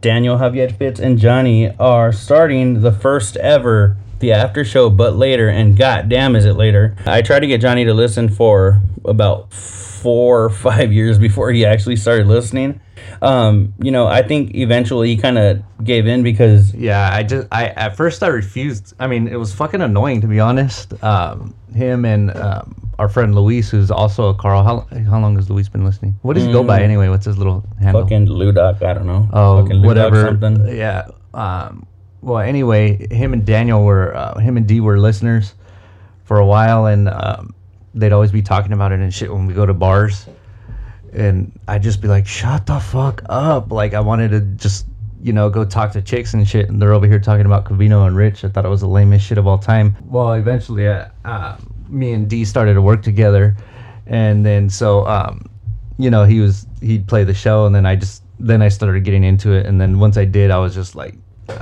Daniel Javier Fitz and Johnny are starting the first ever the after show, but later, and goddamn is it later. I tried to get Johnny to listen for about four or five years before he actually started listening. Um, you know, I think eventually he kind of gave in because Yeah, I just I at first I refused. I mean, it was fucking annoying to be honest. Um, him and um, our friend Luis, who's also a Carl. How, how long has Luis been listening? What does he go by anyway? What's his little handle? fucking Ludoc, I don't know. oh, fucking Ludoc whatever. Something. Yeah. Um, well, anyway, him and Daniel were uh, him and D were listeners for a while, and um, they'd always be talking about it and shit when we go to bars. And I'd just be like, "Shut the fuck up!" Like I wanted to just you know go talk to chicks and shit, and they're over here talking about Covino and Rich. I thought it was the lamest shit of all time. Well, eventually, I, uh, me and D started to work together, and then so um, you know he was he'd play the show, and then I just then I started getting into it, and then once I did, I was just like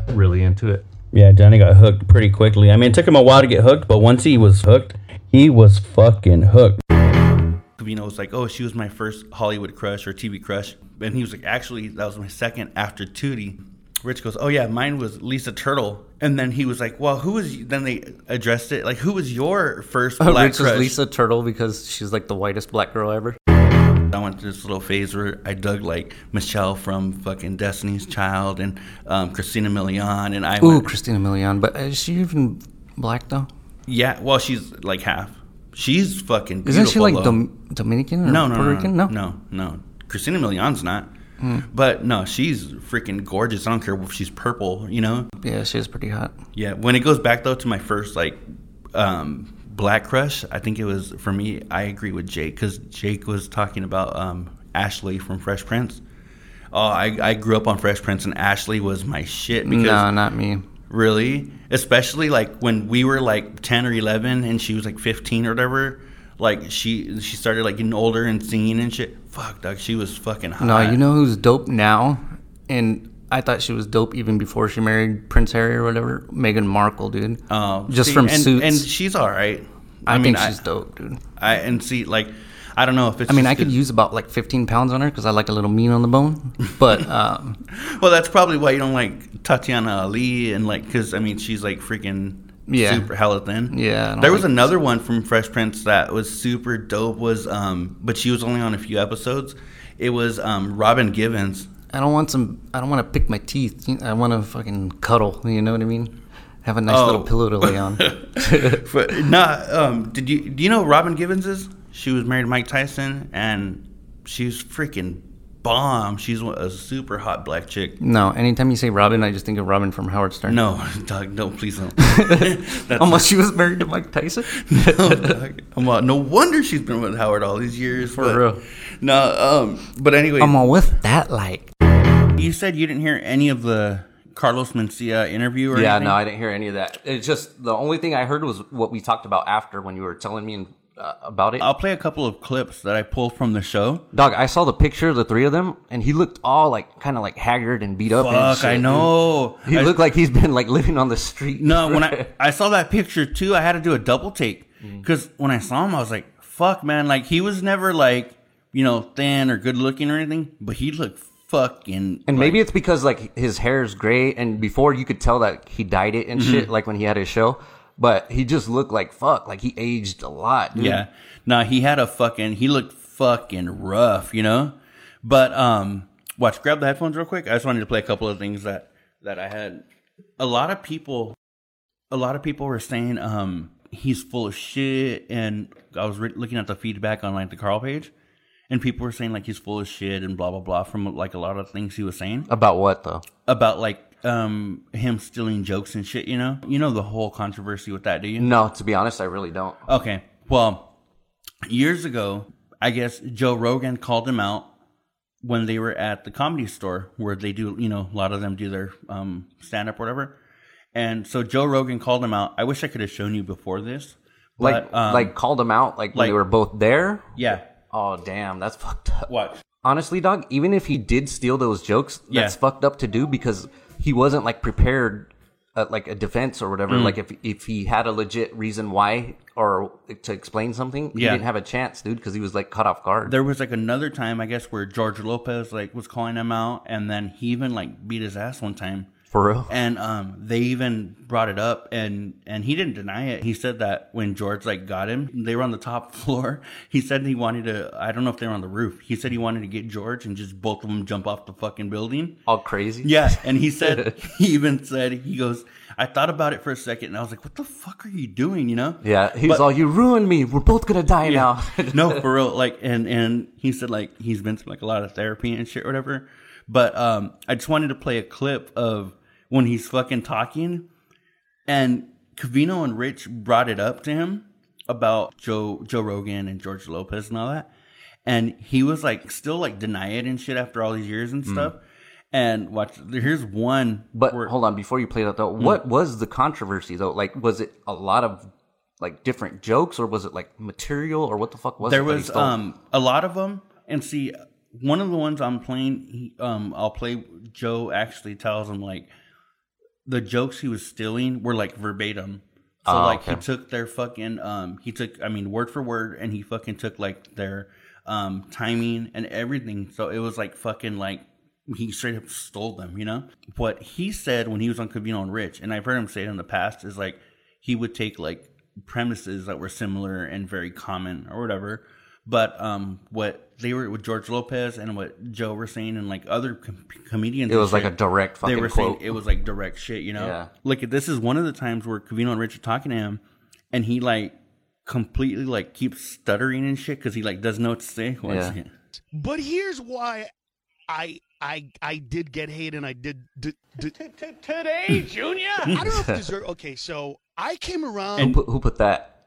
really into it. Yeah, Johnny got hooked pretty quickly. I mean, it took him a while to get hooked, but once he was hooked, he was fucking hooked. Covino was like, "Oh, she was my first Hollywood crush or TV crush," and he was like, "Actually, that was my second after Tootie." Rich goes, "Oh yeah, mine was Lisa Turtle," and then he was like, "Well, who was?" Then they addressed it like, "Who was your first black Rich crush?" is Lisa Turtle because she's like the whitest black girl ever. I went through this little phase where I dug like Michelle from fucking Destiny's Child and um, Christina Milian, and I Ooh, went, Christina Milian, but is she even black though? yeah, well, she's like half. She's fucking. Isn't she like. Dom- Dominican or no, no, Puerto no, Rican? no, No, no, no. Christina Milian's not. But no, she's freaking gorgeous. I don't care if she's purple, you know. Yeah, she is pretty hot. Yeah. When it goes back though to my first like um, black crush, I think it was for me. I agree with Jake because Jake was talking about um, Ashley from Fresh Prince. Oh, I, I grew up on Fresh Prince and Ashley was my shit because no, not me. Really? Especially like when we were like 10 or 11 and she was like 15 or whatever. Like she she started like getting older and singing and shit. Fuck, dog, she was fucking hot. No, you know who's dope now? And I thought she was dope even before she married Prince Harry or whatever. Meghan Markle, dude. Oh, just see, from and, Suits. And she's all right. I, mean, think she's dope, dude. I and see like I don't know if it's I mean, I could use about like 15 pounds on her because I like a little mean on the bone. But um, Well, that's probably why you don't like Tatiana Ali and like cuz I mean, she's like freaking Yeah. super hella thin. Yeah, There was like- another one from Fresh Prince that was super dope was um but she was only on a few episodes. It was um Robin Givens. I don't want some. I don't want to pick my teeth. I want to fucking cuddle. You know what I mean? Have a nice Oh. little pillow to lay on. But not um did you do you know Robin Givens is? She was married to Mike Tyson and she's freaking bomb. She's a super hot black chick. no, anytime you say Robin, I just think of Robin from Howard Stern. No, dog, no, please don't. Almost she was married to Mike Tyson. no, dog. I'm, no wonder she's been with Howard all these years. For but- real. No, um, but anyway, I'm all with that like. you said you didn't hear any of the Carlos Mencia interview or Yeah, anything? no, I didn't hear any of that. It's just the only thing I heard was what we talked about after when you were telling me uh, about it. I'll play a couple of clips that I pulled from the show. Dog, I saw the picture of the three of them, and he looked all like kind of like haggard and beat up. and Fuck, shit, I dude. know. He I- looked like he's been like living on the street. No, when I I saw that picture too, I had to do a double take Mm. because when I saw him, I was like, "Fuck, man!" Like he was never like you know thin or good looking or anything, but he looked fucking. And like- maybe it's because like his hair is gray, and before you could tell that he dyed it and Mm-hmm. shit, like when he had his show. But he just looked like fuck, like he aged a lot. Dude. yeah. No, he had a fucking. He looked fucking rough, you know. But um, watch. Grab the headphones real quick. I just wanted to play a couple of things that that I had. A lot of people, a lot of people were saying um he's full of shit, and I was re- looking at the feedback on like the Carl page. And people were saying like he's full of shit and blah blah blah from like a lot of things he was saying About what though? about like um him stealing jokes and shit. You know, you know the whole controversy with that, do you? No, to be honest, I really don't. Okay. Well, years ago, I guess Joe Rogan called him out when they were at the comedy store where they do, you know, a lot of them do their um, stand up or whatever. And so Joe Rogan called him out. I wish I could have shown you before this. Like, um, like called him out, like when like- they were both there. yeah. Oh damn, that's fucked up. Watch. Honestly, dog, even if he did steal those jokes, Yeah. that's fucked up to do because he wasn't like prepared uh, like a defense or whatever. Like if if he had a legit reason why or to explain something, he didn't have a chance, dude, because he was like caught off guard. There was like another time, I guess, where George Lopez like was calling him out, and then he even like beat his ass one time. For real. And um, they even brought it up, and and he didn't deny it. He said that when George like got him, they were on the top floor. He said he wanted to. I don't know if they were on the roof. He said he wanted to get George and just both of them jump off the fucking building. All crazy. Yeah, and he said he even said he goes. I thought about it for a second, and I was like, "What the fuck are you doing?" You know? Yeah. He was But- all, you ruined me. We're both going to die now. no, for real. Like, and and he said like he's been through like a lot of therapy and shit, or whatever. But um, I just wanted to play a clip of when he's fucking talking, and Covino and Rich brought it up to him about Joe Joe Rogan and George Lopez and all that, and he was like still like deny it and shit after all these years and stuff. And watch, here's one. But where- hold on, before you play that though, what was the controversy though? Like, was it a lot of like different jokes, or was it like material, or what the fuck was there it? that he was um a lot of them and see one of the ones i'm playing he, um i'll play joe actually tells him like the jokes he was stealing were like verbatim. So Oh, like he took their fucking um he took i mean word for word and he fucking took like their um timing and everything. So it was like fucking like he straight up stole them you know? What he said when he was on Covino and Rich and I've heard him say it in the past is like he would take like premises that were similar and very common or whatever but um what they were with George Lopez and what Joe were saying and like other com- comedians it and was like a direct fucking they were quote. saying it was like direct shit, you know. Yeah. Like this is one of the times where Covino and Rich are talking to him, and he like completely like keeps stuttering and shit because he like doesn't know what to say. One Yeah. second. But here's why I I I did get hate and I did, did, did Today, Junior. I don't know if deserve okay, so I came around who, put, who put that?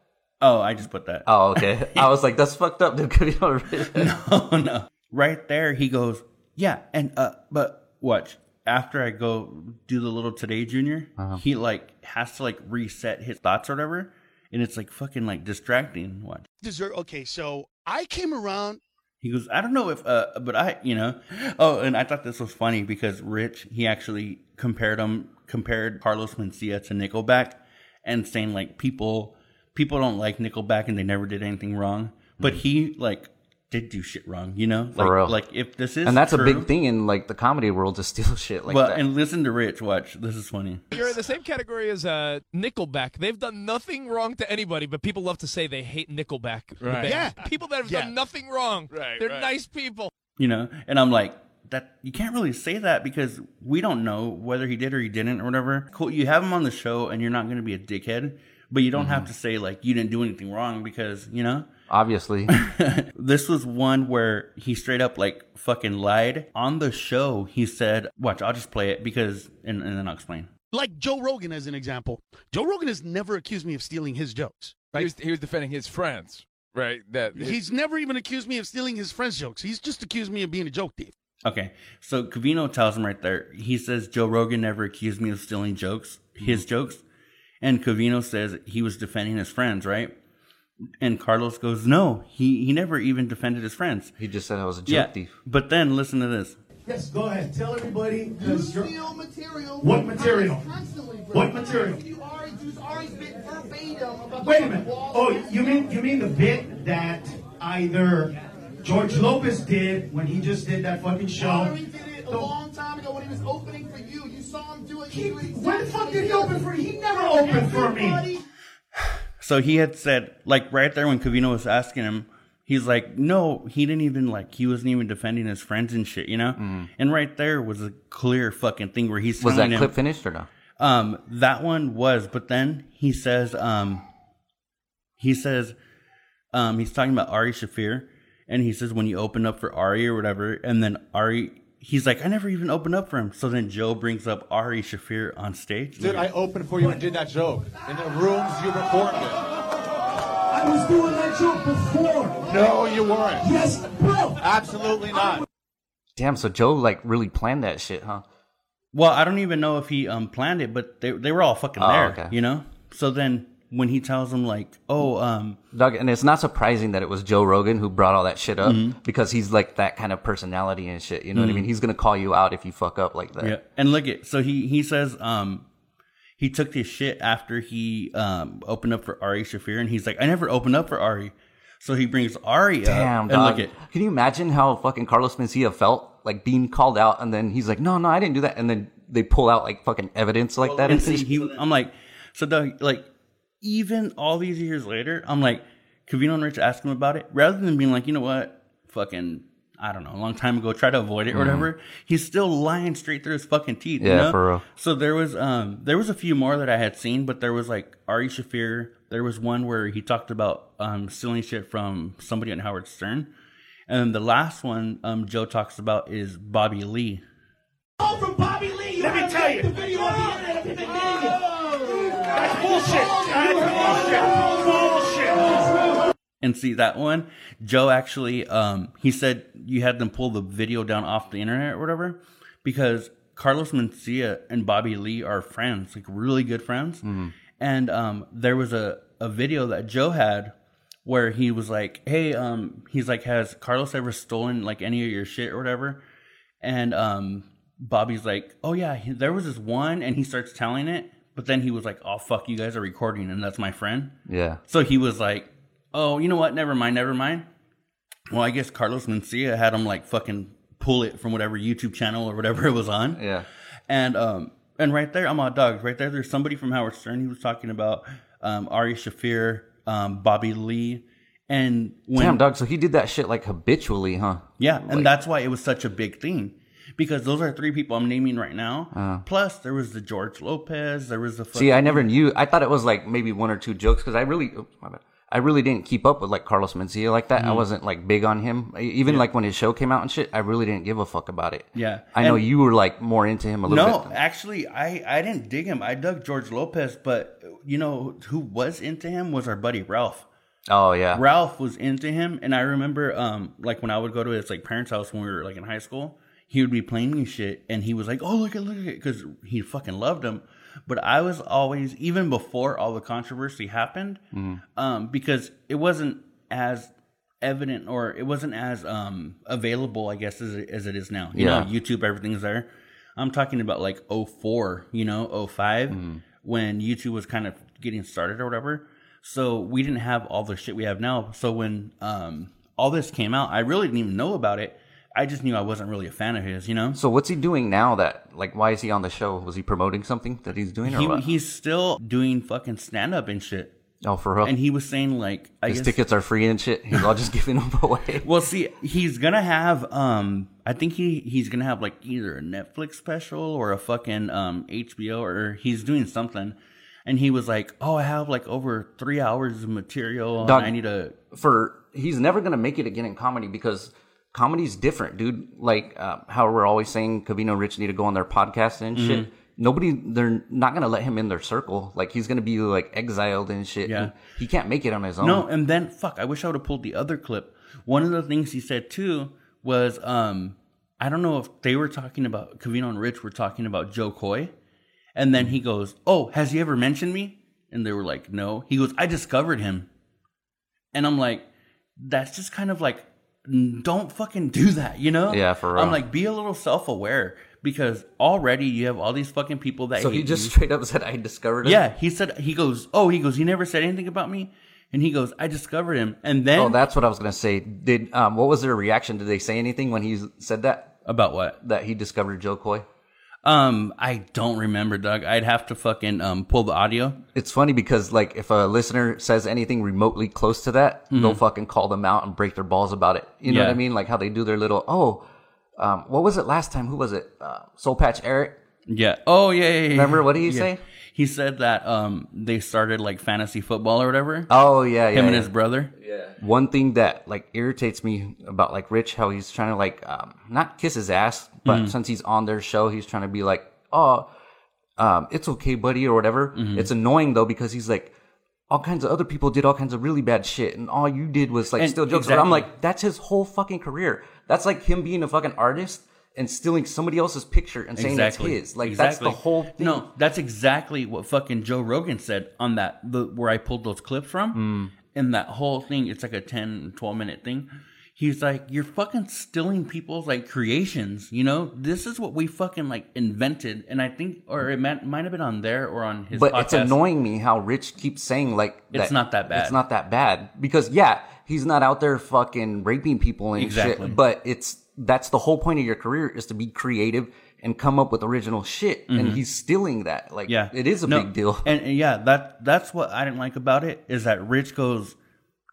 Oh, I just put that. Oh, okay. I was like, that's fucked up, dude. oh no! Right there, he goes, yeah, and uh, but watch. After I go do the little today, Junior, Uh-huh. he like has to like reset his thoughts or whatever, and it's like fucking like distracting. Watch. Dessert. okay, so I came around He goes, I don't know if, uh, but I, you know, oh, and I thought this was funny because Rich, he actually compared him, compared Carlos Mencia to Nickelback, and saying like people, people don't like Nickelback and they never did anything wrong, but he like did do shit wrong, you know, like, real. like if this is and that's true, a big thing in like the comedy world to steal shit like well, that. and listen to Rich, watch, this is funny. You're in the same category as uh, Nickelback. They've done nothing wrong to anybody, but people love to say they hate Nickelback. Right. Yeah. People that have Yeah. done nothing wrong. Right, They're right. nice people. you know and i'm like that you can't really say that because we don't know whether he did or he didn't or whatever cool you have him on the show and you're not going to be a dickhead but you don't have mm-hmm. to say like you didn't do anything wrong because you know Obviously, this was one where he straight up like fucking lied on the show he said watch i'll just play it because and, and then i'll explain like Joe Rogan as an example. Joe Rogan has never accused me of stealing his jokes. He was, he was defending his friends, right? That He's never even accused me of stealing his friends' jokes. He's just accused me of being a joke thief. Okay, so Covino tells him right there. He says Joe Rogan never accused me of stealing jokes, his mm-hmm. jokes, and Covino says he was defending his friends, right? And Carlos goes, "No, he he never even defended his friends." he just said I was a joke Yeah, thief. but then listen to this. Yes, go ahead. Tell everybody. You 'cause you're- steal material. What material? Constantly, bro. What material? You already, you already bit verbatim about Wait a minute. Oh, you mean you mean the bit that either George Lopez did when he just did that fucking show? Already did it a The- long time ago when he was opening for you. You saw him do it. He, You do it when the fuck did he open thing. for? He never opened for me. So he had said, like right there when Covino was asking him, he's like, "No, he didn't even like he wasn't even defending his friends and shit, you know." And right there was a clear fucking thing where he's. Was that telling him, clip finished or no? Um, that one was, but then he says, um, he says, um, he's talking about Ari Shaffir, and he says when you open up for Ari or whatever, and then Ari, he's like, I never even opened up for him. So then Joe brings up Ari Shaffir on stage. Dude, I opened for you and did that joke. In the rooms you recorded it. I was doing that joke before. No, you weren't. Yes, bro. Absolutely not. Damn, so Joe like really planned that shit, huh? well, I don't even know if he um planned it, but they they were all fucking Oh, there, okay. you know. So then when he tells him like, oh, um, Doug, and it's not surprising that it was Joe Rogan who brought all that shit up Mm-hmm. because he's like that kind of personality and shit. You know what I mean? He's gonna call you out if you fuck up like that. Yeah, and look at so he he says um he took his shit after he um, opened up for Ari Shaffir, and he's like, I never opened up for Ari. So he brings Ari Damn, up, dog. and look at Can you imagine how fucking Carlos Mencia felt like being called out, and then he's like, "No, no, I didn't do that," and then they pull out like fucking evidence like that. and And see, he, I'm like, so Doug, like, even all these years later, I'm like, Covino and Rich asked him about it, rather than being like, you know what, fucking, I don't know, a long time ago, try to avoid it or whatever. He's still lying straight through his fucking teeth. you Yeah, know? for real. So there was, um, there was a few more that I had seen, but there was like Ari Shaffir. There was one where he talked about um, stealing shit from somebody on Howard Stern. And then the last one um, Joe talks about is Bobby Lee. Oh, from Bobby Lee. Let me tell you. The video on the internet of him admitting it. That's bullshit. That's bullshit. Bullshit. And see that one, Joe actually, um, he said you had them pull the video down off the internet or whatever, because Carlos Mencia and Bobby Lee are friends, like really good friends. And um, there was a, a video that Joe had where he was like, "Hey, um, he's like, has Carlos ever stolen like any of your shit or whatever?" And um, Bobby's like, "Oh yeah, he, there was this one," and he starts telling it, but then he was like, "Oh fuck, you guys are recording, and that's my friend." yeah, So he was like, "Oh, you know what? Never mind, never mind." Well, I guess Carlos Mencia had him like fucking pull it from whatever YouTube channel or whatever it was on. yeah. And um and right there, I'm on dogs. Right there, there's somebody from Howard Stern. He was talking about um Ari Shaffir, um Bobby Lee, and when Damn, dog. So he did that shit like habitually, huh? yeah, and that's why it was such a big thing. Because those are three people I'm naming right now. Plus, there was the George Lopez. There was the See, I never knew. I thought it was like maybe one or two jokes because I really. I really didn't keep up with like Carlos Mencia like that. Mm-hmm. I wasn't like big on him. Even like when his show came out and shit, I really didn't give a fuck about it. Yeah. I know you were like more into him a little No, bit. No, actually, I I didn't dig him. I dug George Lopez, but you know who was into him was our buddy Ralph. Oh yeah, Ralph was into him, and I remember, um, like when I would go to his like parents' house when we were like in high school, he would be playing me shit, and he was like, "Oh, look at look at it," because he fucking loved him. But I was always, even before all the controversy happened, um, because it wasn't as evident or it wasn't as um available, I guess, as it, as it is now. You know, Yeah. YouTube, everything's there. I'm talking about like 04, you know, 5 when YouTube was kind of getting started or whatever. So we didn't have all the shit we have now. So when um all this came out, I really didn't even know about it. I just knew I wasn't really a fan of his, you know. So what's he doing now? That like, why is he on the show? Was he promoting something that he's doing, or He, he's still doing fucking stand up and shit. oh, for real? And he was saying like I His guess tickets are free and shit. He's all just giving them away. Well, see, he's gonna have. Um, I think he he's gonna have like either a Netflix special or a fucking um HBO or he's doing something. And he was like, "Oh, I have like over three hours of material, and I need to." for he's never gonna make it again in comedy because comedy's different, dude. Like uh, how we're always saying, Covino and Rich need to go on their podcast and shit. Mm-hmm. Nobody, they're not gonna let him in their circle. Like he's gonna be like exiled and shit. Yeah. he can't make it on his own. No, and then fuck, I wish I would have pulled the other clip. One of the things he said too was, um, I don't know if they were talking about Covino and Rich were talking about Jo Koy, and then he goes, "Oh, has he ever mentioned me?" And they were like, "No." He goes, "I discovered him," and I'm like, "That's just kind of like, don't fucking do that," you know? Yeah, for real. I'm like, be a little self aware because already you have all these fucking people that so he just you. straight up said, "I discovered him." Yeah, he said he goes, "Oh, he goes, he never said anything about me." And he goes, "I discovered him." And then Oh, that's what I was gonna say. Did um, what was their reaction? Did they say anything when he said that? about what? That he discovered Jo Koy? Um, I don't remember, Doug. I'd have to fucking um pull the audio. It's funny because like if a listener says anything remotely close to that, they'll fucking call them out and break their balls about it. You know Mm-hmm. Yeah. what I mean? Like how they do their little oh, um, what was it last time? Who was it? Uh, Soul Patch Eric. Yeah. Oh, yeah. yeah, yeah. Remember, what did he Yeah. say? He said that um they started like fantasy football or whatever. Oh yeah, yeah. Him and his brother. Yeah. One thing that like irritates me about like Rich, how he's trying to like um, not kiss his ass, but Mm-hmm. since he's on their show, he's trying to be like, oh, um, it's okay, buddy, or whatever. Mm-hmm. It's annoying though because he's like, all kinds of other people did all kinds of really bad shit, and all you did was like And- steal jokes. But I'm like, that's his whole fucking career. That's like him being a fucking artist and stealing somebody else's picture and saying exactly. that's his. Like that's the whole thing. No, that's exactly what fucking Joe Rogan said on that the where I pulled those clips from. Hmm. And that whole thing, it's like a 10, 12 minute thing. he's like, you're fucking stealing people's like creations. You know, this is what we fucking like invented, and I think, or it might, might have been on there or on his. But podcast. it's annoying me how Rich keeps saying like It's not that bad. It's not that bad because yeah, he's not out there fucking raping people and Exactly. shit. But it's that's the whole point of your career is to be creative and come up with original shit. And he's stealing that. Like, Mm-hmm. Yeah, it is a No, big deal. And, and yeah, that that's what I didn't like about it is that Rich goes,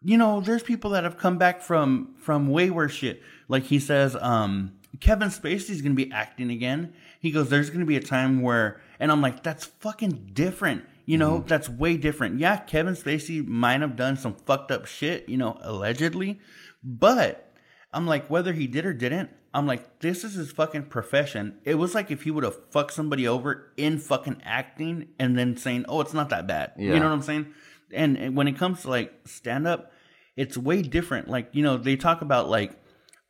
you know, there's people that have come back from from way worse shit. Like he says, um, Kevin Spacey's gonna be acting again. He goes, there's gonna be a time where, and I'm like, that's fucking different. You know, Mm-hmm. that's way different. Yeah, Kevin Spacey might have done some fucked up shit, you know, allegedly, but I'm like, whether he did or didn't, I'm like, this is his fucking profession. It was like if he would have fucked somebody over in fucking acting and then saying, oh, it's not that bad. You know what I'm saying? And, and when it comes to like stand up, it's way different. Like, you know, they talk about like,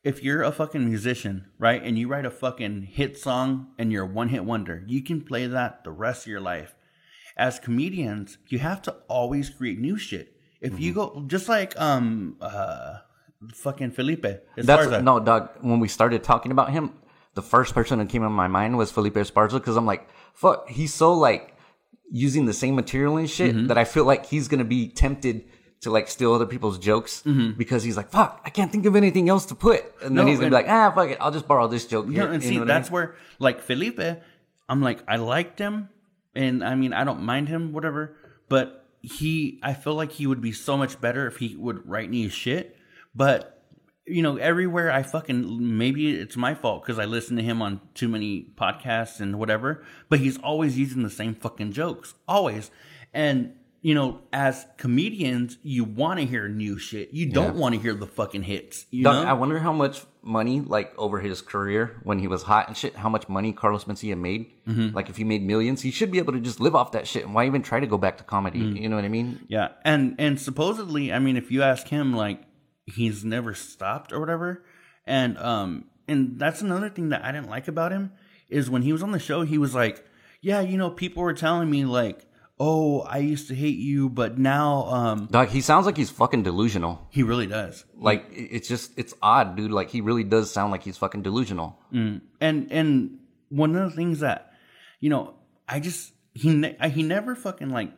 if you're a fucking musician, right, and you write a fucking hit song and you're a one hit wonder, you can play that the rest of your life. As comedians, you have to always create new shit. If you Mm-hmm. go just like um uh fucking Felipe, as That's no, Doug. When we started talking about him, the first person that came in my mind was Felipe Esparza because I'm like, fuck, he's so like using the same material and shit Mm-hmm. that I feel like he's gonna be tempted to like steal other people's jokes because he's like, fuck, I can't think of anything else to put, and then Mm-hmm. No, he's gonna be like, ah, fuck it, I'll just borrow this joke here. know, and You see, what I that's mean? where, like Felipe, I'm like, I liked him, and I mean, I don't mind him, whatever. But he, I feel like he would be so much better if he would write me shit. But you know, everywhere I fucking maybe it's my fault because I listen to him on too many podcasts and whatever. But he's always using the same fucking jokes, always. And you know, as comedians, you want to hear new shit. You don't want to hear the fucking hits. You Doug, know, I wonder how much money, like over his career when he was hot and shit, how much money Carlos Mencia made. Mm-hmm. Like if he made millions, he should be able to just live off that shit. And why even try to go back to comedy? Mm. You know what I mean? Yeah, and and supposedly, I mean, if you ask him, like he's never stopped or whatever, and um, and that's another thing that I didn't like about him is when he was on the show, he was like, yeah, you know, people were telling me like, oh, I used to hate you, but now, um, Dog, he sounds like he's fucking delusional. he really does. Like it's just it's odd, dude. Like he really does sound like he's fucking delusional. and and one of the things that you know i just he ne- he never fucking like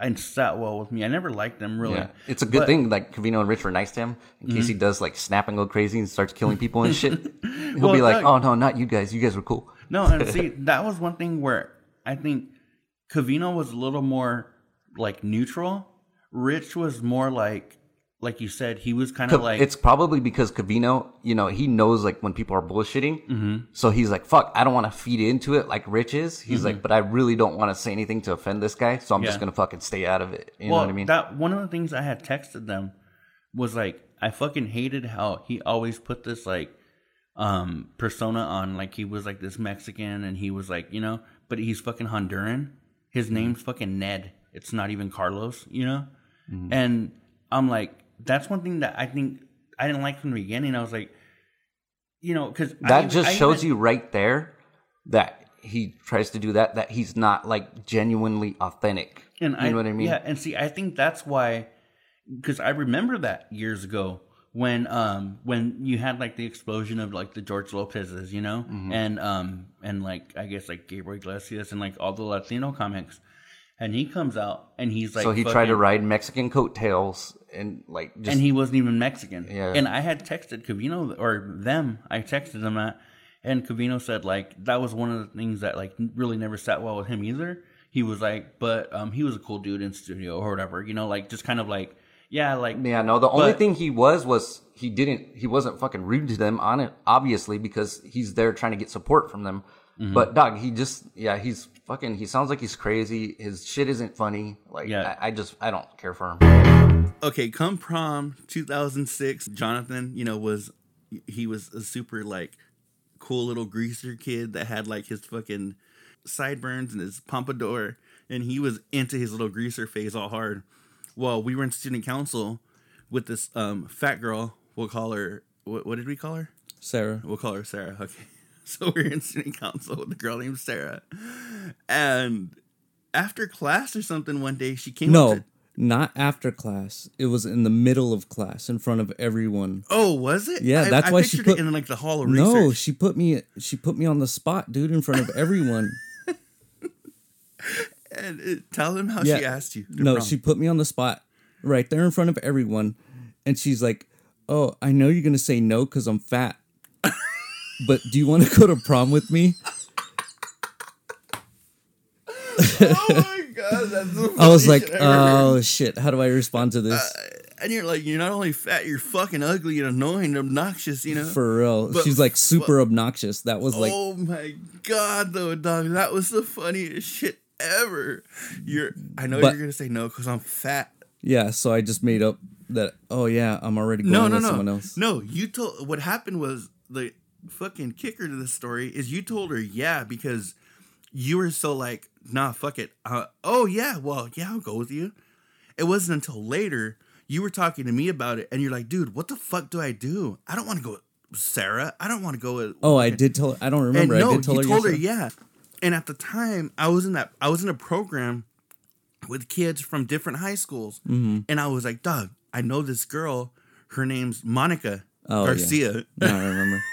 and sat well with me i never liked them really Yeah, it's a good But- thing. Like Covino and Rich were nice to him in case he mm-hmm. does like snap and go crazy and starts killing people and shit. He'll Well, be like, "Oh no, not you guys. You guys were cool." no and see that was one thing where i think covino was a little more like neutral rich was more like like you said he was kind of like it's probably because Covino, you know, he knows like when people are bullshitting. Mm-hmm. So he's like, "Fuck, I don't want to feed into it like Rich is." He's like, "But I really don't want to say anything to offend this guy, so I'm just Mm-hmm. Gonna fucking stay out of it." You well, know what I mean? That one of the things I had texted them was like I fucking hated how he always put this like um persona on like he was like this Mexican and he was like, you know, but he's fucking Honduran. His Mm-hmm. name's fucking Ned. It's not even Carlos, you know? Mm-hmm. And I'm like that's one thing that I think I didn't like from the beginning. I was like you know, because that just shows you right there that he tries to do that. That he's not like genuinely authentic. And you know what I mean? Yeah, and see, I think that's why, because I remember that years ago when um when you had like the explosion of like the George Lopez's, you know, Mm-hmm. and um and like I guess like Gabriel Iglesias and like all the Latino comics, and he comes out and he's like, so he tried to ride Mexican coattails and like just and he wasn't even Mexican. Yeah. And I had texted Covino or them. I texted them that, and Covino said like that was one of the things that like really never sat well with him either. He was like, but um, he was a cool dude in studio or whatever, you know, like just kind of like, yeah, like Yeah, no. The only But- thing he was was he didn't. He wasn't fucking rude to them on it, obviously, because he's there trying to get support from them. Mm-hmm. But dog, he just yeah, he's fucking. He sounds like he's crazy. His shit isn't funny. Like Yeah. I, I just I don't care for him. okay, come prom 2006, Jonathan, you know, was he was a super like cool little greaser kid that had like his fucking sideburns and his pompadour, and he was into his little greaser phase all hard. Well, we were in student council with this um fat girl. We'll call her. What, what did we call her? Sarah. We'll call her Sarah. Okay. So we're in student council with a girl named Sarah, and after class or something one day, she came. No, up to, Not after class. It was in the middle of class, in front of everyone. Oh, was it? Yeah, I- that's I why she put it in like the hall of research. No, she put me. She put me on the spot, dude, in front of everyone. And uh, tell them how yeah. she asked you. No, prom. she put me on the spot, right there in front of everyone, and she's like, "Oh, I know you're gonna say no because I'm fat, but do you want to go to prom with me?" oh my god, that's I was like, shit I ever heard. "Oh shit, how do I respond to this?" Uh, and you're like, you're not only fat, you're fucking ugly and annoying, and obnoxious. You know, For real, But she's like super obnoxious. That was like, oh my god, though, dog, that was the funniest shit ever. You're, I know But- you're gonna say no because I'm fat. yeah. So I just made up that. Oh yeah, I'm already going No, no, with no, someone else. no. You told what happened was the fucking kicker to this story is you told her yeah because you were so like nah fuck it. Uh, oh yeah, well yeah I'll go with you. It wasn't until later you were talking to me about it and you're like, dude, what the fuck do I do? I don't want to go with Sarah. I don't want to go with. Oh, I did tell. I don't remember. And no, I did tell you her. told her yeah. And at the time, I was in that I was in a program with kids from different high schools, Mhm. and I was like, "Doug, I know this girl. Her name's Monica Oh. Garcia." Yeah, I remember.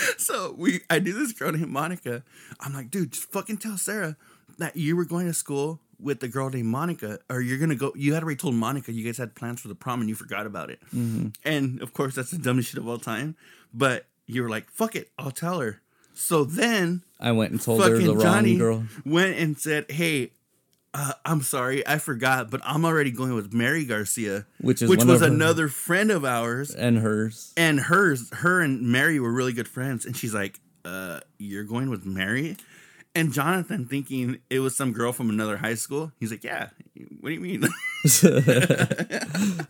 so we, I knew this girl named Monica. I'm like, dude, just fucking tell Sarah that you were going to school with the girl named Monica, or you're gonna go. You had already told Monica you guys had plans for the prom, and you forgot about it. Mhm. And of course, that's the dumbest shit of all time. But you were like, fuck it, I'll tell her. So then I went and told her the wrong Johnny girl. went and said, "Hey, uh, I'm sorry, I forgot, but I'm already going with Mary Garcia, Which is which was her- another friend of ours, and hers. and hers. Her and Mary were really good friends, and she's like, uh, "You're going with Mary." And Jonathan, thinking it was some girl from another high school, he's like, "Yeah, what do you mean?"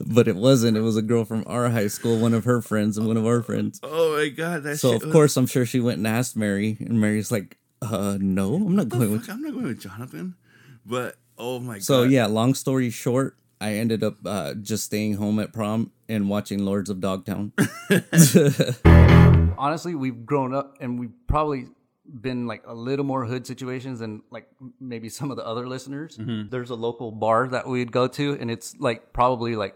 but it wasn't. It was a girl from our high school, one of her friends and one of our friends. oh my god, that so of was- course, I'm sure she went and asked Mary, and Mary's like, "Uh, no, I'm not going with." I'm not going with Jonathan. But oh my So god, So yeah, long story short, I ended up uh, just staying home at prom and watching Lords of Dogtown. honestly, we've grown up and we've probably been like a little more hood situations than like maybe some of the other listeners. Mhm. There's a local bar that we'd go to, and it's like probably like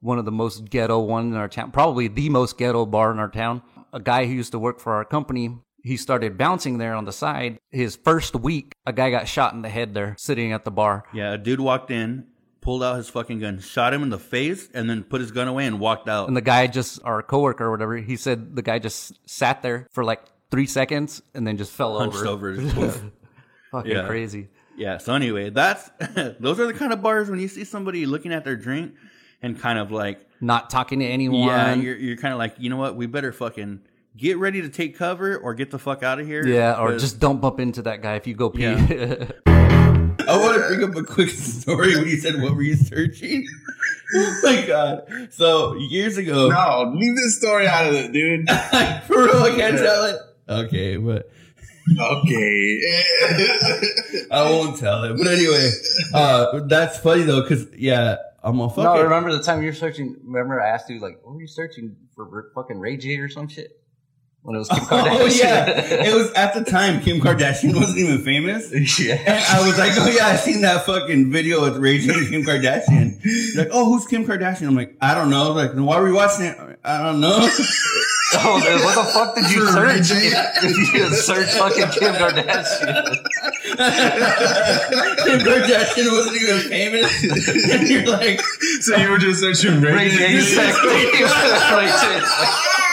one of the most ghetto one in our town, probably the most ghetto bar in our town. A guy who used to work for our company. He started bouncing there on the side. His first week, a guy got shot in the head there, sitting at the bar. Yeah, a dude walked in, pulled out his fucking gun, shot him in the face, and then put his gun away and walked out. And the guy just, our coworker or whatever, he said the guy just sat there for like three seconds and then just fell Hunched over. over. Fucking Yeah. crazy. Yeah. So anyway, that's those are the kind of bars when you see somebody looking at their drink and kind of like not talking to anyone. Yeah, you're you're kind of like, you know what? We better fucking get ready to take cover or get the fuck out of here. Yeah, or just don't bump into that guy if you go pee. Yeah. I want to bring up a quick story when you said what were you searching? oh my god! So years ago, No, leave this story out of it, dude. for real, I can't tell it. Okay, but okay, I won't tell it. But anyway, uh, that's funny though, because yeah, I'm a fucking. no, remember the time you were searching? Remember I asked you like, what were you searching for? Fucking Ray J or some shit? When it was Kim oh, Kardashian. Oh yeah, it was at the time Kim Kardashian wasn't even famous. Yeah. and I was like, oh yeah, I seen that fucking video with Ray J and Kim Kardashian. You're like, oh, who's Kim Kardashian? I'm like, I don't know. Like, why were we watching it? I don't know. Oh, man, what the fuck did you For search? J? If, if you search fucking Kim Kardashian. Kim Kardashian wasn't even famous, and you're like, so you were just searching Ray, Ray J sex tape. Ray J.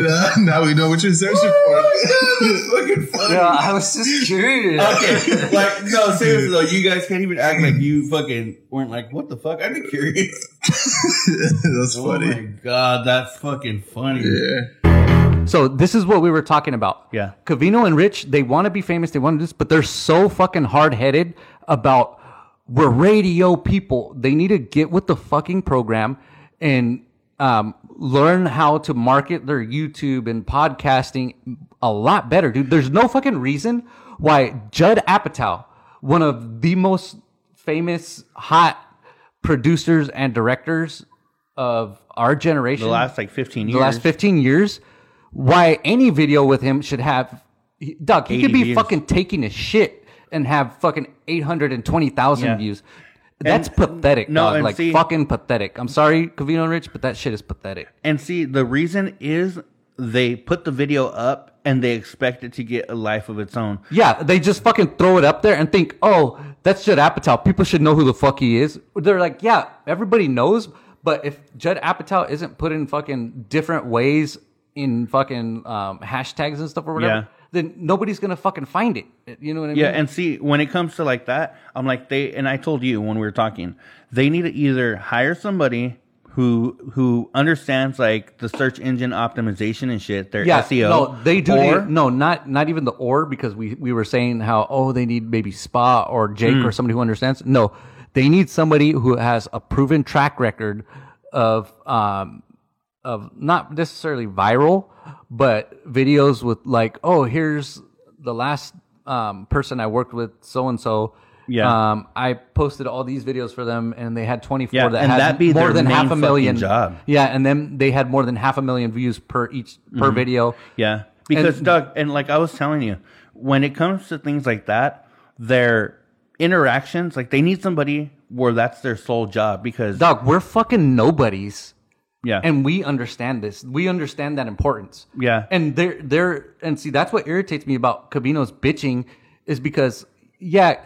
now, now we know what you're searching for. fucking funny. Yeah, I was just curious. Okay, like no, seriously though, you guys can't even act like you fucking weren't like, what the fuck? I'd be curious. That's Oh funny. my god, that's fucking funny. Yeah. So this is what we were talking about. Yeah. Covino and Rich, they want to be famous, they want to do this, but they're so fucking hard headed about we're radio people. They need to get with the fucking program and um, learn how to market their YouTube and podcasting a lot better, dude. There's no fucking reason why Judd Apatow, one of the most famous hot producers and directors of our generation, The last like 15 years. the last 15 years, why any video with him should have Doug, he could be views. fucking taking a shit and have fucking eight hundred and twenty thousand Yeah. views. That's And- pathetic, no, dog. Like see- fucking pathetic. I'm sorry, Covino and Rich, but that shit is pathetic. And see, the reason is they put the video up and they expect it to get a life of its own. Yeah, they just fucking throw it up there and think, oh, that's Judd Apatow. People should know who the fuck he is. They're like, yeah, everybody knows, but if Judd Apatow isn't put in fucking different ways in fucking um, hashtags and stuff or whatever, Yeah. Then nobody's gonna fucking find it. You know what I mean? Yeah, and see, when it comes to like that, I'm like they and I told you when we were talking, they need to either hire somebody who who understands like the search engine optimization and shit, their yeah, SEO. no, they do. Or, no, not not even the or because we we were saying how oh they need maybe Spa or Jake Mm. or somebody who understands. No, they need somebody who has a proven track record of um of not necessarily viral, but videos with like oh here's the last um person I worked with so and so. Yeah. Um, I posted all these videos for them, and they had 24 Yeah, that and had that'd be more than half a million. job. Yeah, and then they had more than half a million views per each per Mhm. video. Yeah, because And- Doug, and like I was telling you, when it comes to things like that, their interactions, like they need somebody where that's their sole job. Because Doug, we're fucking nobodies. Yeah. And we understand this. We understand that importance. Yeah. And they're they're and see that's what irritates me about Covino's bitching is because yeah,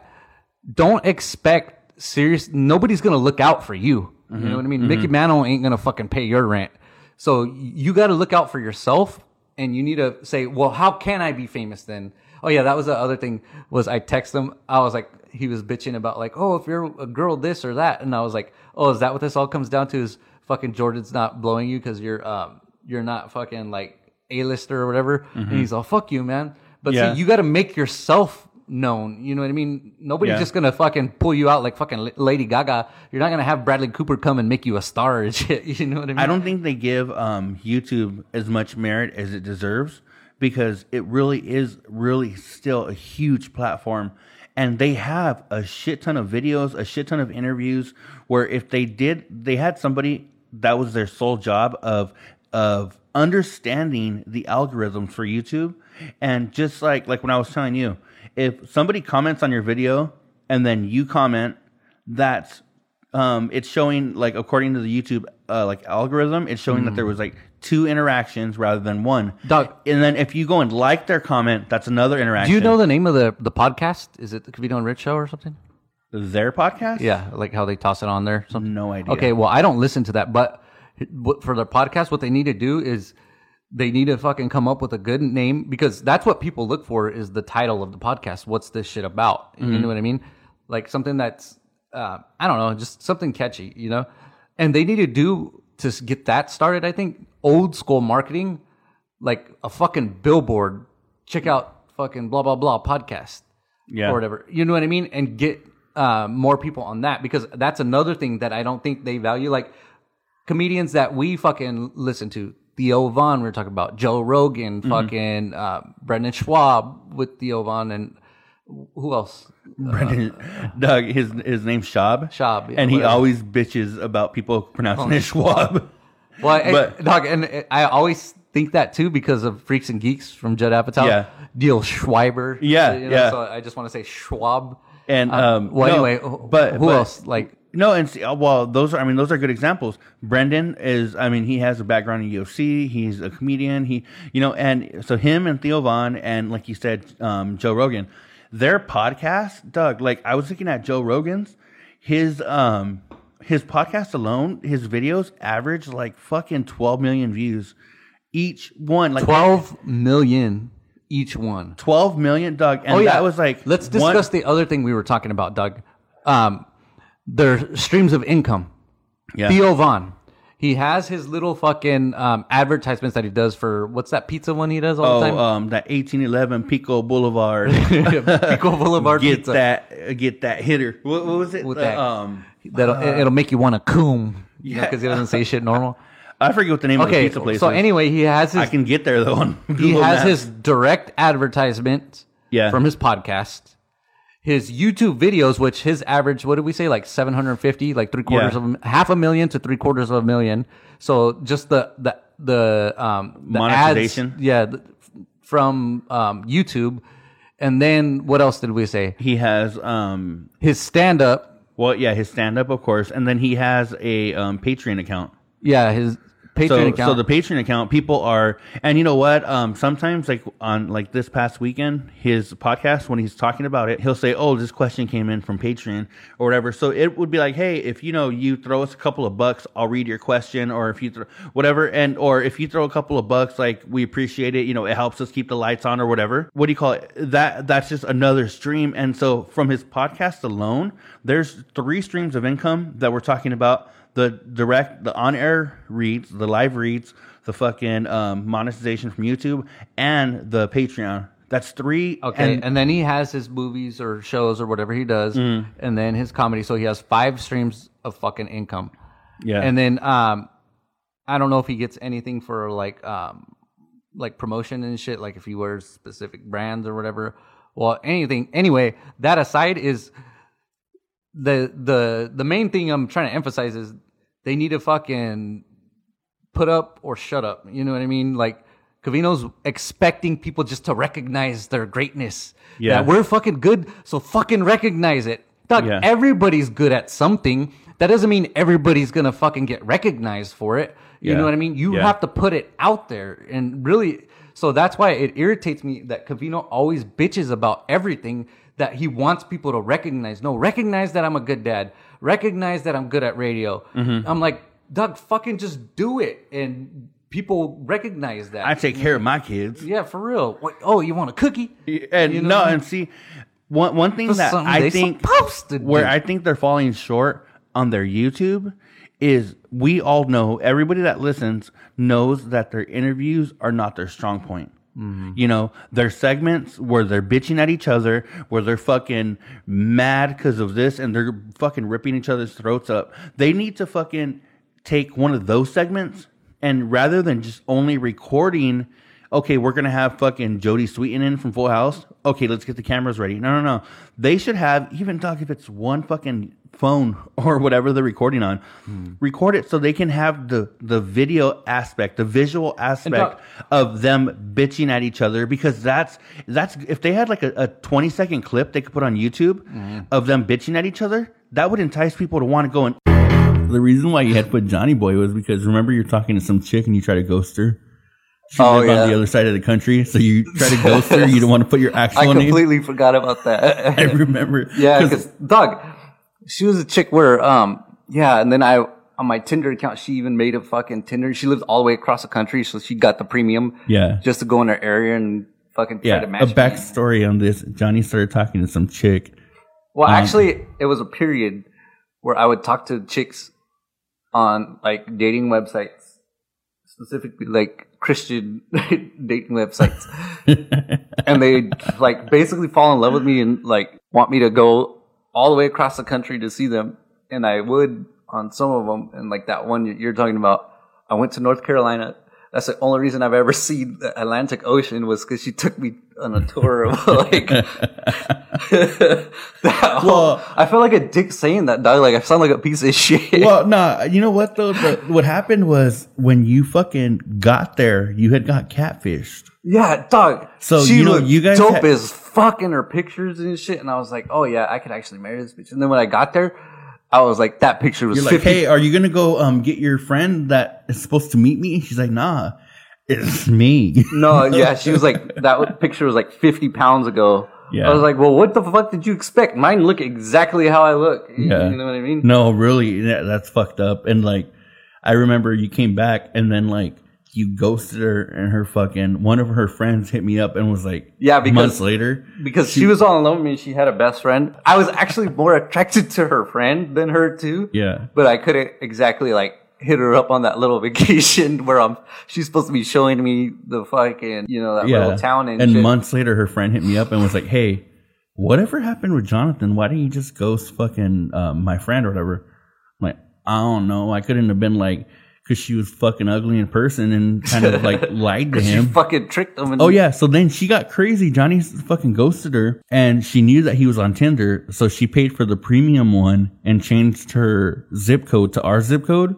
don't expect serious nobody's gonna look out for you. You mm-hmm. know what I mean? Mm-hmm. Mickey Mantle ain't gonna fucking pay your rent. So you gotta look out for yourself and you need to say, Well, how can I be famous then? Oh yeah, that was the other thing was I text him, I was like he was bitching about like, oh, if you're a girl this or that, and I was like, oh, is that what this all comes down to? Is fucking Jordan's not blowing you because you're um you're not fucking like a lister or whatever? And Mhm. he's all fuck you, man. But Yeah. see, you got to make yourself known. You know what I mean? Nobody's Yeah. just gonna fucking pull you out like fucking Lady Gaga. You're not gonna have Bradley Cooper come and make you a star and shit. You know what I mean? I don't think they give um, YouTube as much merit as it deserves because it really is really still a huge platform. And they have a shit ton of videos, a shit ton of interviews where if they did, they had somebody that was their sole job of of understanding the algorithms for YouTube. And just like like when I was telling you, if somebody comments on your video and then you comment, that's um, it's showing like according to the YouTube uh, like algorithm, it's showing that Mhm. there was like two interactions rather than one. Doug- and then if you go and like their comment, that's another interaction. Do you know the name of the the podcast? Is it the Covino and Rich show or something? Their podcast? Yeah, like how they toss it on there. Something. No idea. Okay, well, I don't listen to that, but for their podcast, what they need to do is they need to fucking come up with a good name because that's what people look for is the title of the podcast. What's this shit about? You Mhm. know what I mean? Like something that's uh, I don't know, just something catchy, you know. And they need to do to get that started. I think old school marketing, like a fucking billboard. Check out fucking blah blah blah podcast Yeah. or whatever. You know what I mean? And get uh, more people on that because that's another thing that I don't think they value. Like comedians that we fucking listen to. Theo Von, we are talking about Joe Rogan, Mhm. fucking uh, Brendan Schaub with Theo Von, and who else? Brendan, Doug, his his name's Schwab. Schwab, yeah, and he whatever. always bitches about people pronouncing Oh, it Schwab. Well, and, But- dog, and uh, I always think that too because of Freaks and Geeks from Judd Apatow. Yeah. Neal Schweiber. Yeah, You know, yeah. So I just want to say Schwab. And Uh, um, well, no, anyway, but who but- else? Like no, and see, uh, well, those are I mean those are good examples. Brendan is I mean he has a background in UFC. He's a comedian. He you know and so him and Theo Von and like you said um, Joe Rogan, their podcast, Doug. Like I was looking at Joe Rogan's, his um his podcast alone, his videos average like fucking twelve million views each one. Like twelve million each one. 12 million, Doug. And oh yeah, that was like Let's one- discuss the other thing we were talking about, Doug. Um, their streams of income. Yeah. Theo Von. He has his little fucking um, advertisements that he does for what's that pizza one he does all Oh, the time? um, that eighteen eleven Pico Boulevard. Pico Boulevard Get pizza. that. uh, Get that hitter. What, what was it? With The, that- um, That'll uh, it'll make you want to coom. Yeah, because he doesn't say shit normal. I forget what the name of the Okay, pizza place so is. anyway, he has his. I can get there though. On he Google has Maps. his direct advertisement Yeah. from his podcast his youtube videos which his average what did we say like 750 like three quarters Yeah. of a, half a million to three quarters of a million so just the the the um the Monetization? ads, yeah the, from um, YouTube, and then what else did we say? He has um His stand up. well yeah his stand up of course, and then he has a um, Patreon account. Yeah, his Patreon so, account. So the Patreon account, people are, and you know what? Um, sometimes like on like this past weekend, his podcast when he's talking about it, he'll say, "Oh, this question came in from Patreon or whatever." So it would be like, "Hey, if you know you throw us a couple of bucks, I'll read your question," or if you throw whatever, and or if you throw a couple of bucks, like we appreciate it. You know, it helps us keep the lights on or whatever. What do you call it? That that's just another stream. And so from his podcast alone, there's three streams of income that we're talking about the direct, the on air reads, the live reads, the fucking um, monetization from YouTube, and the Patreon. That's three. Okay, and, and, then he has his movies or shows or whatever he does, Mm. and then his comedy. So he has five streams of fucking income. Yeah. and then um, I don't know if he gets anything for like um, like promotion and shit, like if he wears specific brands or whatever. Well, anything. Anyway, that aside is the the the main thing I'm trying to emphasize is they need to fucking put up or shut up. You know what I mean? Like Covino's expecting people just to recognize their greatness. Yeah. That we're fucking good, so fucking recognize it. Doug, Yeah. everybody's good at something. That doesn't mean everybody's gonna fucking get recognized for it. You Yeah. know what I mean? You Yeah. have to put it out there and really so that's why it irritates me that Covino always bitches about everything that he wants people to recognize. No, recognize that I'm a good dad. Recognize that I'm good at radio. Mhm. I'm like, Doug, fucking just do it. And people recognize that. I take care of my kids. Yeah, for real. What, oh, you want a cookie? And You know no, I mean? and see, one one thing For that I think where do. I think they're falling short on their YouTube is we all know everybody that listens knows that their interviews are not their strong point. Mm-hmm. You know, their segments where they're bitching at each other, where they're fucking mad because of this and they're fucking ripping each other's throats up. They need to fucking take one of those segments and rather than just only recording, okay, we're gonna have fucking Jodie Sweetin in from Full House. Okay, let's get the cameras ready. No, no, no. They should have even talk if it's one fucking phone or whatever they're recording on, hmm. record it so they can have the the video aspect, the visual aspect Doc- of them bitching at each other because that's that's if they had like a, a 20 second clip they could put on YouTube hmm. of them bitching at each other, that would entice people to want to go and the reason why you had to put Johnny Boy was because remember you're talking to some chick and you try to ghost her. She Oh, lived yeah. on the other side of the country, so you try to ghost her. You don't want to put your actual name. I name. completely forgot about that. I remember. Yeah, because Doug, she was a chick where, um, yeah, and then I on my Tinder account, she even made a fucking Tinder. She lives all the way across the country, so she got the premium, Yeah. just to go in her area and fucking try yeah, to a backstory on this. Johnny started talking to some chick. Well, Um, actually, it was a period where I would talk to chicks on like dating websites, specifically like Christian dating websites, and they like basically fall in love with me and like want me to go all the way across the country to see them, and I would on some of them, and like that one you're talking about. I went to North Carolina. That's the only reason I've ever seen the Atlantic Ocean was because she took me on a tour of like. that whole- I feel like a dick saying that, dog. Like I sound like a piece of shit. well, no, you know what though? The, what happened was when you fucking got there, you had got catfished. Yeah, dog. So, she you know, you guys dope had- as fuck in her pictures and shit, and I was like, oh yeah, I could actually marry this bitch. And then when I got there, I was like, that picture was You're like, hey, are you gonna go um get your friend that is supposed to meet me? She's like, nah, it's me. No, yeah, she was like that picture was like fifty pounds ago. Yeah. I was like, well, what the fuck did you expect? Mine look exactly how I look. You- Yeah. You know what I mean? No, really, yeah, that's fucked up. And like, I remember you came back and then like you ghosted her and her fucking one of her friends hit me up and was like, Yeah, because- months later, Because she, was all alone with me. She had a best friend. I was actually more attracted to her friend than her too. yeah, But I couldn't exactly like hit her up on that little vacation where I'm. She's supposed to be showing me the fucking you know that yeah. little town and, and months later, her friend hit me up and was like, hey, whatever happened with Jonathan? Why didn't you just ghost fucking um, my friend or whatever? I'm like, I don't know. I couldn't have been like. Cause she was fucking ugly in person and kind of like lied to She him. fucking tricked him. Oh yeah, so then she got crazy. Johnny fucking ghosted her, and she knew that he was on Tinder, so she paid for the premium one and changed her zip code to our zip code.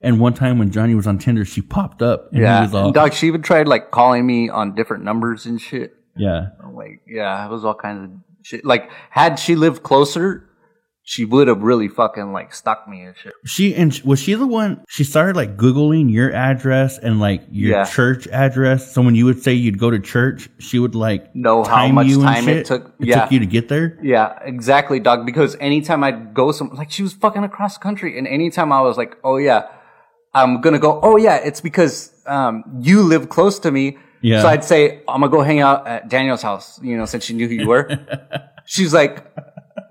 And one time when Johnny was on Tinder, she popped up and yeah, he was all, and dog. She even tried like calling me on different numbers and shit. yeah. I'm like, yeah, it was all kinds of shit. Like, had she lived closer, she would have really fucking like stalked me and shit. She and was she the one? She started like googling your address and like your Yeah. church address. So when you would say you'd go to church, she would like Know how much you time it took- It yeah. took you to get there. Yeah, exactly, dog. Because anytime I'd go some, like she was fucking across the country, and anytime I was like, oh yeah, I'm gonna go. Oh yeah, it's because um, you live close to me. Yeah. So I'd say I'm gonna go hang out at Daniel's house. You know, since she knew who you were. She's like,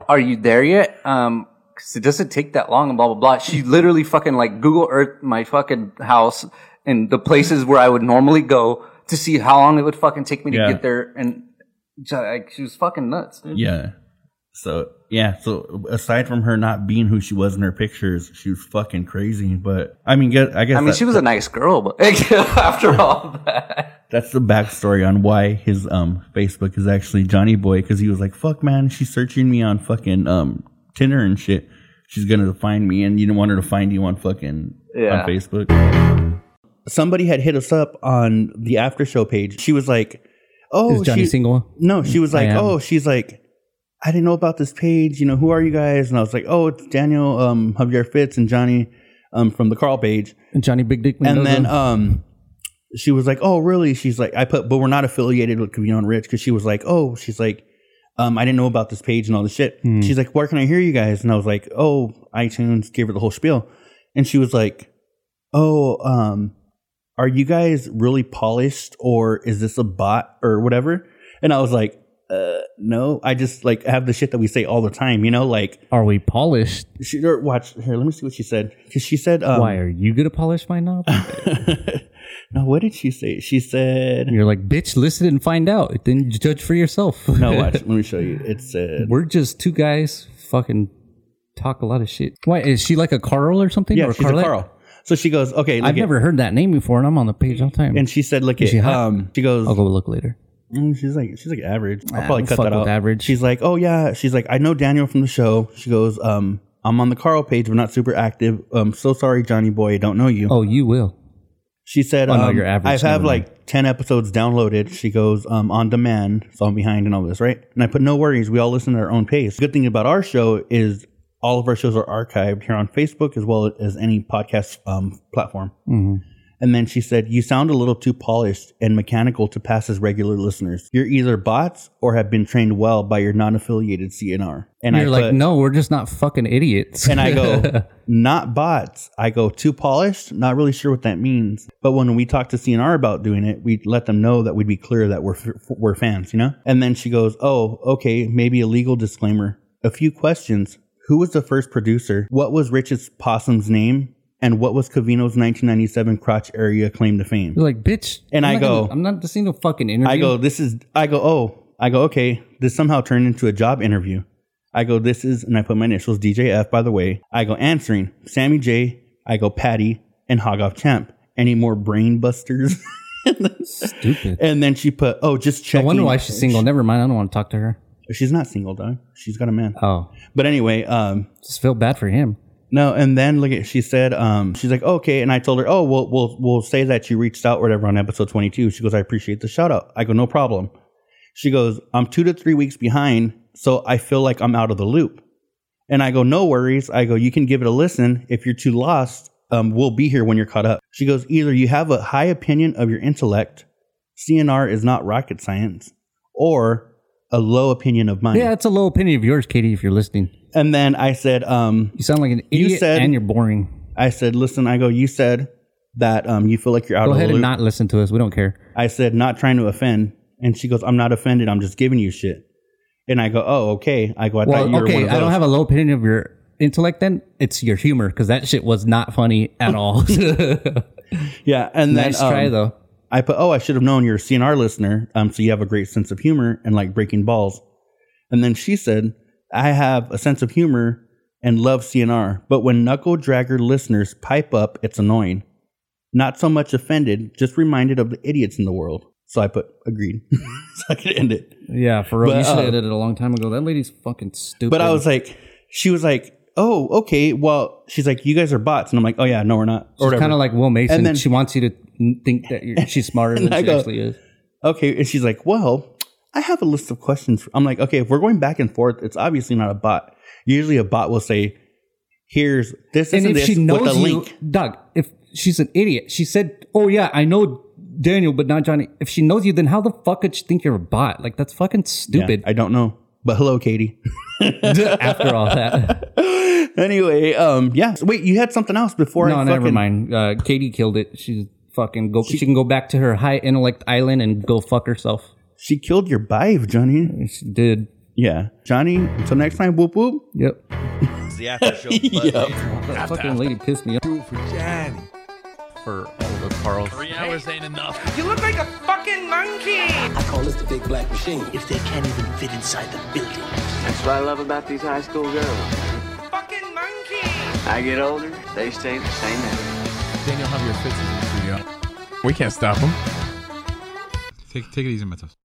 "Are you there yet?" Um, 'cause it doesn't take that long, and blah blah blah. She literally fucking like Google Earth my fucking house and the places where I would normally go to see how long it would fucking take me to Yeah. get there, and like she was fucking nuts. Dude. Yeah. So yeah. So aside from her not being who she was in her pictures, she was fucking crazy. But I mean, get I guess I mean, that- she was a nice girl, but after all that, That's the backstory on why his um Facebook is actually Johnny Boy because he was like, "Fuck, man, she's searching me on fucking um Tinder and shit. She's gonna find me, and you didn't want her to find you on fucking Yeah. on Facebook." Somebody had hit us up on the after show page. She was like, "Oh, Is Johnny she- single? No, she was like, "Oh, she's like." I didn't know about this page. You know, who are you guys? And I was like, oh, it's Daniel um, Javier Fitz and Johnny um, from the Carl page. And Johnny Big Dick And then um, she was like, "Oh, really?" She's like, "I put, but we're not affiliated with Covino Rich." Because she was like, "Oh, she's like, um, I didn't know about this page and all this shit." Hmm. She's like, "Where can I hear you guys?" And I was like, "Oh, iTunes." Gave her the whole spiel, and she was like, "Oh, um, are you guys really polished, or is this a bot or whatever?" And I was like, "Uh, no, I just like have the shit that we say all the time, you know, like." Are we polished? She, or watch here. Let me see what she said. Because she said, um, Why are you gonna polish my knob? no, what did she say? She said, You're like, bitch, listen and find out. Then judge for yourself. No, watch. Let me show you. It said, We're just two guys fucking talk a lot of shit. Why is she like a Carl or something? yeah, or she's Carlette? a Carl. So she goes, okay, look I've at- never heard that name before, and I'm on the page all the time. And she said, look Is she hot? um, she goes, I'll go look later. Mm, she's like, she's like average. I'll Ah, probably don't cut fuck that with out. average. She's like, oh yeah. She's like, I know Daniel from the show. She goes, um, I'm on the Carl page, but not super active. Um, so sorry, Johnny boy, I don't know you. Oh, you will. She said, Oh, no, um, average. I have like 10 episodes downloaded. She goes, um, on demand. So I'm behind and all this, right? And I put, no worries. We all listen at our own pace. Good thing about our show is all of our shows are archived here on Facebook as well as any podcast um, platform. Mhm. And then she said, You sound a little too polished and mechanical to pass as regular listeners. You're either bots or have been trained well by your non affiliated CNR. And You're I like, put- no, we're just not fucking idiots. and I go, not bots. I go, too polished? Not really sure what that means. But when we talk to CNR about doing it, we let them know that we'd be clear that we're, we're fans, you know? And then she goes, oh, okay, maybe a legal disclaimer. A few questions. Who was the first producer? What was Rich's possum's name? And what was Covino's 1997 crotch area claim to fame? You're like, bitch. And I'm I go, gonna- I'm not just seeing no fucking interview. I go, this is, I go, oh, I go, okay, this somehow turned into a job interview. I go, this is, and I put my initials, DJF, by the way. I go, answering, Sammy J. I go, Patty, and Hog Off Champ. Any more brain busters? Stupid. and then she put, oh, just checking. I wonder why she's single. Never mind. I don't want to talk to her. She's not single, dog. She's got a man. Oh, But anyway, um, just feel bad for him. No, and then look at she said, um, she's like, okay, and I told her, oh, we'll we'll we'll say that you reached out or whatever on episode twenty two. She goes, I appreciate the shout out. I go, no problem. She goes, I'm two to three weeks behind, so I feel like I'm out of the loop. And I go, no worries. I go, you can give it a listen. If you're too lost, um, we'll be here when you're caught up. She goes, either you have a high opinion of your intellect, CNR is not rocket science, or a low opinion of mine. Yeah, it's a low opinion of yours, Katie. If you're listening, And then I said, um, you sound like an You idiot, said- and you're boring. I said, listen, I go, you said that um, you feel like you're out. Go of ahead the and not listen to us. We don't care. I said, not trying to offend. And she goes, I'm not offended. I'm just giving you shit. And I go, oh, okay. I go, I thought Well, you were okay, I don't have a low opinion of your intellect. Then it's your humor because that shit was not funny at all. Yeah. And then, nice try um, though. I put, oh, I should have known you're a CNR listener. Um, so you have a great sense of humor and like breaking balls. And then she said, I have a sense of humor and love CNR, but when knuckle dragger listeners pipe up, it's annoying. Not so much offended, just reminded of the idiots in the world. So I put agreed. so I could end it. Yeah, for real. But, you should have uh, edited it a long time ago. That lady's fucking stupid. But I was like, she was like, "Oh, okay. Well," she's like, "You guys are bots," and I'm like, "Oh yeah, no, we're not." She's kind of like Will Mason. And then- she wants you to think that she's smarter than I she go- actually is. Okay, and she's like, "Well, I have a list of questions." I'm like, "Okay, if we're going back and forth, it's obviously not a bot. Usually, a bot will say, "Here's this, and and, if this she knows with a you, link." Doug, if she's an idiot, she said, "Oh yeah, I know Daniel, but not Johnny." If she knows you, then how the fuck could she think you're a bot? Like that's fucking Yeah, stupid. I don't know, but hello, Katie. After all that, anyway, um, yeah. So wait, you had something else before? no, I never fucking- mind. Uh, Katie killed it. She's fucking go. She, can go back to her high intellect island and go fuck herself. She killed your vibe, Johnny. She did. Yeah, Johnny. Until next time, whoop whoop. Yep. The after show. Yep. That fucking lady pissed me off. Do it for Johnny. For all the Carls. Three hours ain't enough. You look like a fucking monkey. I call this the big black machine. If they can't even fit inside the building. That's what I love about these high school girls. Fucking monkey. I get older, they stay the same age. Daniel Javier Fitz is in the studio. We can't stop them. Take, take it easy, Matos.